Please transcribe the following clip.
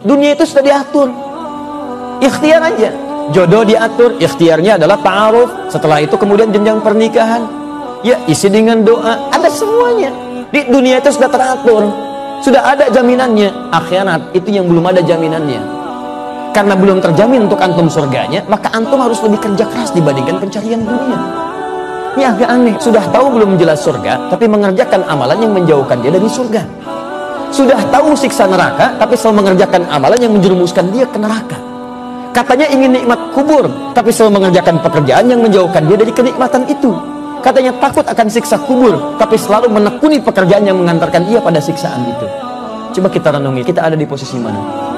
Dunia itu sudah diatur. Ikhtiar aja. Jodoh diatur, ikhtiarnya adalah ta'aruf. Setelah itu kemudian jenjang pernikahan. Ya, isi dengan doa. Ada semuanya. Di dunia itu sudah teratur. Sudah ada jaminannya. Akhirat itu yang belum ada jaminannya. Karena belum terjamin untuk antum surganya, maka antum harus lebih kerja keras dibandingkan pencarian dunia. Ini agak aneh. Sudah tahu belum jelas surga, tapi mengerjakan amalan yang menjauhkan dia dari surga. Sudah tahu siksa neraka, tapi selalu mengerjakan amalan yang menjerumuskan dia ke neraka. Katanya ingin nikmat kubur, tapi selalu mengerjakan pekerjaan yang menjauhkan dia dari kenikmatan itu. Katanya takut akan siksa kubur, tapi selalu menekuni pekerjaan yang mengantarkan dia pada siksaan itu. Coba kita renungi, kita ada di posisi mana?